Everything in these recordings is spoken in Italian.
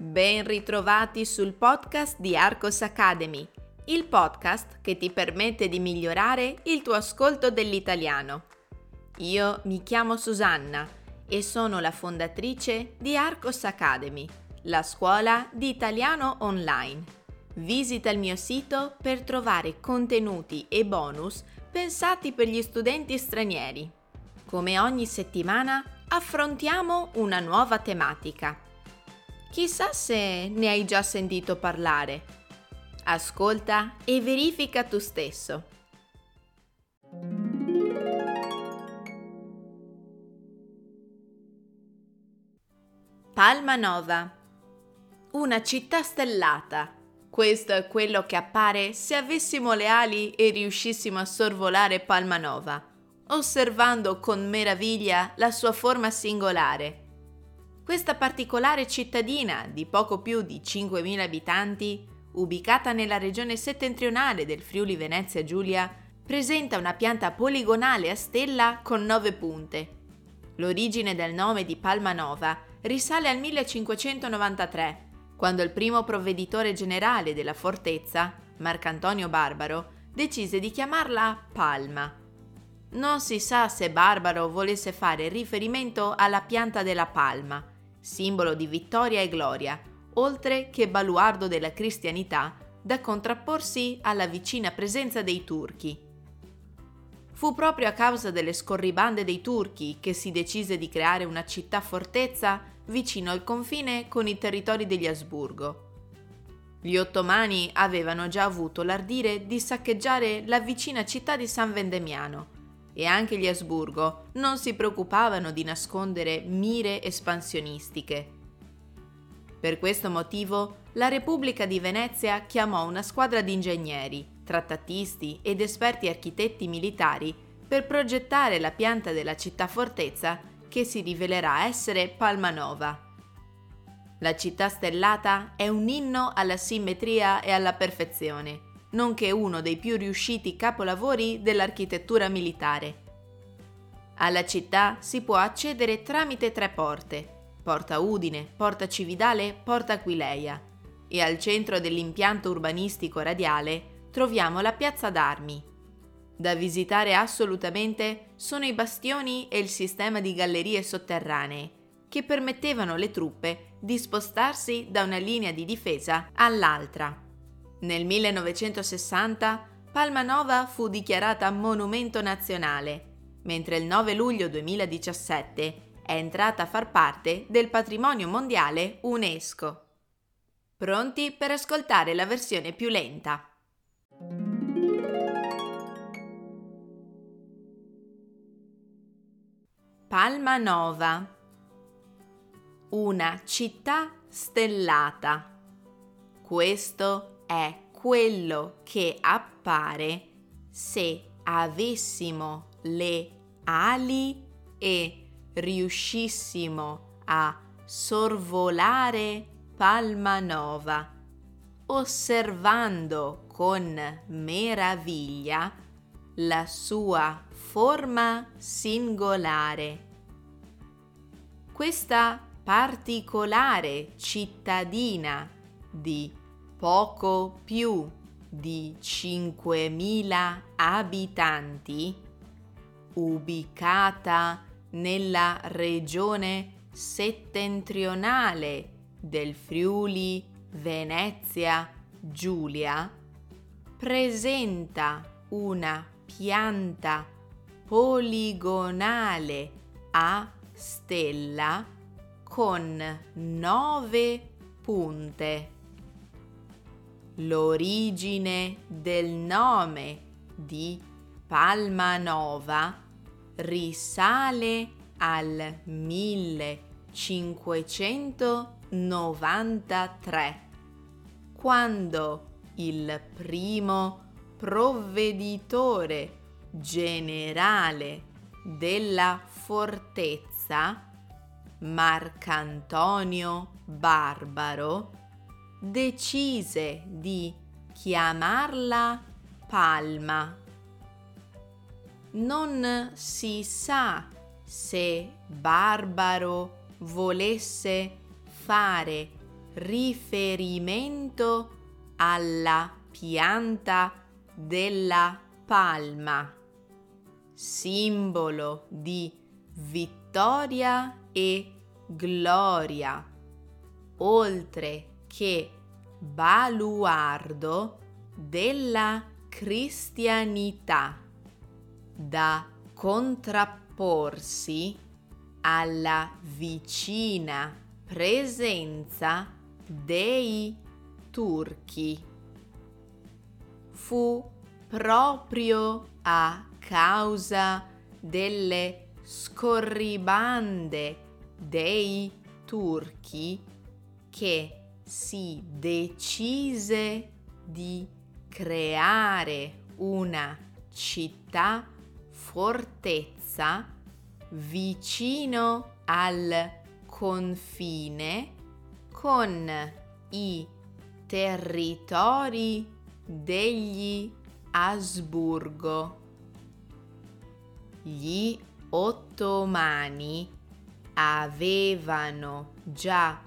Ben ritrovati sul podcast di Arcos Academy, il podcast che ti permette di migliorare il tuo ascolto dell'italiano. Io mi chiamo Susanna e sono la fondatrice di Arcos Academy, la scuola di italiano online. Visita il mio sito per trovare contenuti e bonus pensati per gli studenti stranieri. Come ogni settimana affrontiamo una nuova tematica Chissà se ne hai già sentito parlare. Ascolta e verifica tu stesso. Palma Nova. Una città stellata. Questo è quello che appare se avessimo le ali e riuscissimo a sorvolare Palma Nova, osservando con meraviglia la sua forma singolare questa particolare cittadina di poco più di 5.000 abitanti, ubicata nella regione settentrionale del Friuli Venezia Giulia, presenta una pianta poligonale a stella con nove punte. L'origine del nome di Palma Nova risale al 1593, quando il primo provveditore generale della fortezza, Marcantonio Barbaro, decise di chiamarla Palma. Non si sa se Barbaro volesse fare riferimento alla pianta della palma, simbolo di vittoria e gloria, oltre che baluardo della cristianità, da contrapporsi alla vicina presenza dei turchi. Fu proprio a causa delle scorribande dei turchi che si decise di creare una città fortezza vicino al confine con i territori degli Asburgo. Gli ottomani avevano già avuto l'ardire di saccheggiare la vicina città di San Vendemiano, e anche gli Asburgo non si preoccupavano di nascondere mire espansionistiche. Per questo motivo la Repubblica di Venezia chiamò una squadra di ingegneri, trattatisti ed esperti architetti militari per progettare la pianta della città fortezza che si rivelerà essere Palmanova. La città stellata è un inno alla simmetria e alla perfezione nonché uno dei più riusciti capolavori dell'architettura militare. Alla città si può accedere tramite tre porte, Porta Udine, Porta Cividale, Porta Aquileia, e al centro dell'impianto urbanistico radiale troviamo la Piazza d'Armi. Da visitare assolutamente sono i bastioni e il sistema di gallerie sotterranee, che permettevano alle truppe di spostarsi da una linea di difesa all'altra. Nel 1960 Palmanova fu dichiarata monumento nazionale, mentre il 9 luglio 2017 è entrata a far parte del patrimonio mondiale UNESCO. Pronti per ascoltare la versione più lenta? Palmanova una città stellata. Questo è quello che appare se avessimo le ali e riuscissimo a sorvolare Palmanova, osservando con meraviglia la sua forma singolare. Questa particolare cittadina di poco più di 5.000 abitanti, ubicata nella regione settentrionale del Friuli Venezia Giulia, presenta una pianta poligonale a stella con nove punte L'origine del nome di Palmanova risale al 1593, quando il primo provveditore generale della fortezza, Marcantonio Barbaro, decise di chiamarla Palma. Non si sa se Barbaro volesse fare riferimento alla pianta della palma, simbolo di vittoria e gloria, oltre che baluardo della cristianità, da contrapporsi alla vicina presenza dei turchi. Fu proprio a causa delle scorribande dei turchi che si decise di creare una città fortezza vicino al confine con i territori degli Asburgo. Gli ottomani avevano già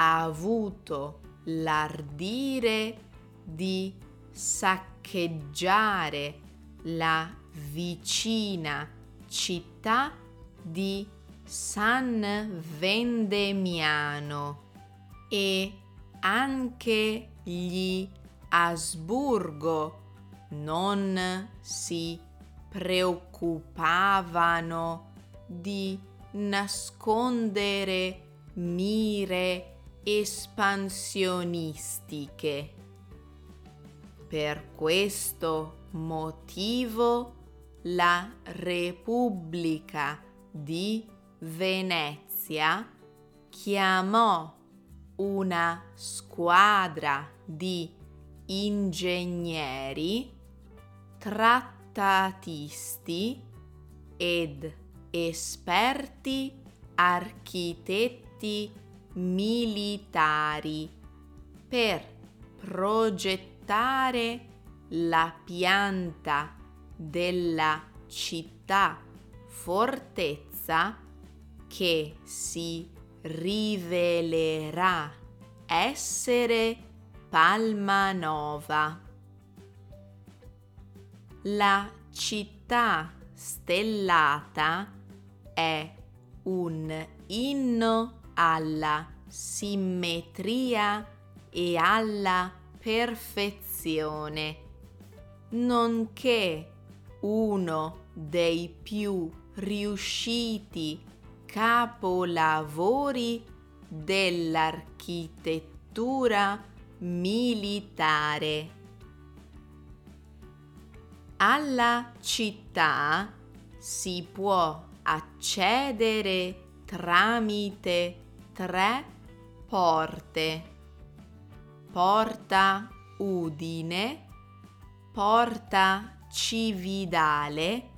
avuto l'ardire di saccheggiare la vicina città di San Vendemiano e anche gli Asburgo non si preoccupavano di nascondere mire espansionistiche. Per questo motivo la Repubblica di Venezia chiamò una squadra di ingegneri, trattatisti ed esperti architetti militari per progettare la pianta della città fortezza che si rivelerà essere Palmanova. La città stellata è un inno alla simmetria e alla perfezione, nonché uno dei più riusciti capolavori dell'architettura militare. Alla città si può accedere tramite tre porte. Porta Udine, Porta Cividale,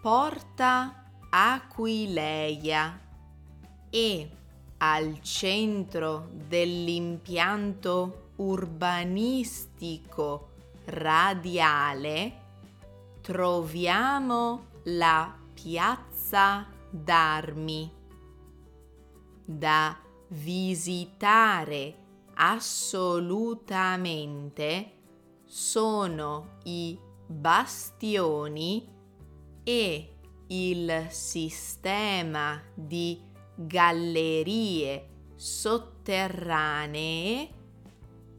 Porta Aquileia e al centro dell'impianto urbanistico radiale troviamo la piazza d'armi da visitare assolutamente sono i bastioni e il sistema di gallerie sotterranee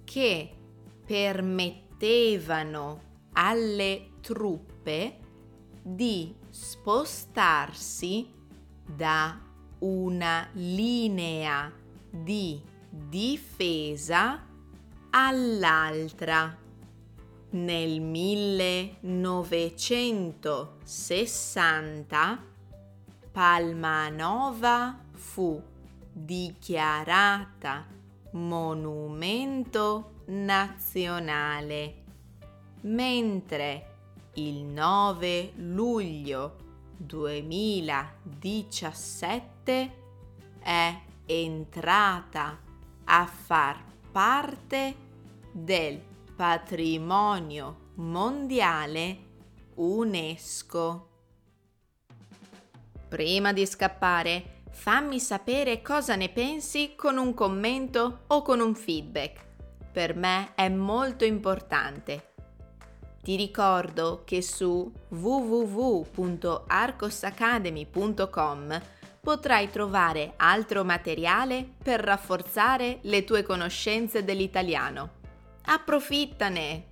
che permettevano alle truppe di spostarsi da una linea di difesa all'altra. Nel 1960 Palmanova fu dichiarata monumento nazionale, mentre il 9 luglio 2017 è entrata a far parte del patrimonio mondiale UNESCO. Prima di scappare, fammi sapere cosa ne pensi con un commento o con un feedback. Per me è molto importante. Ti ricordo che su www.arcosacademy.com potrai trovare altro materiale per rafforzare le tue conoscenze dell'italiano. Approfittane!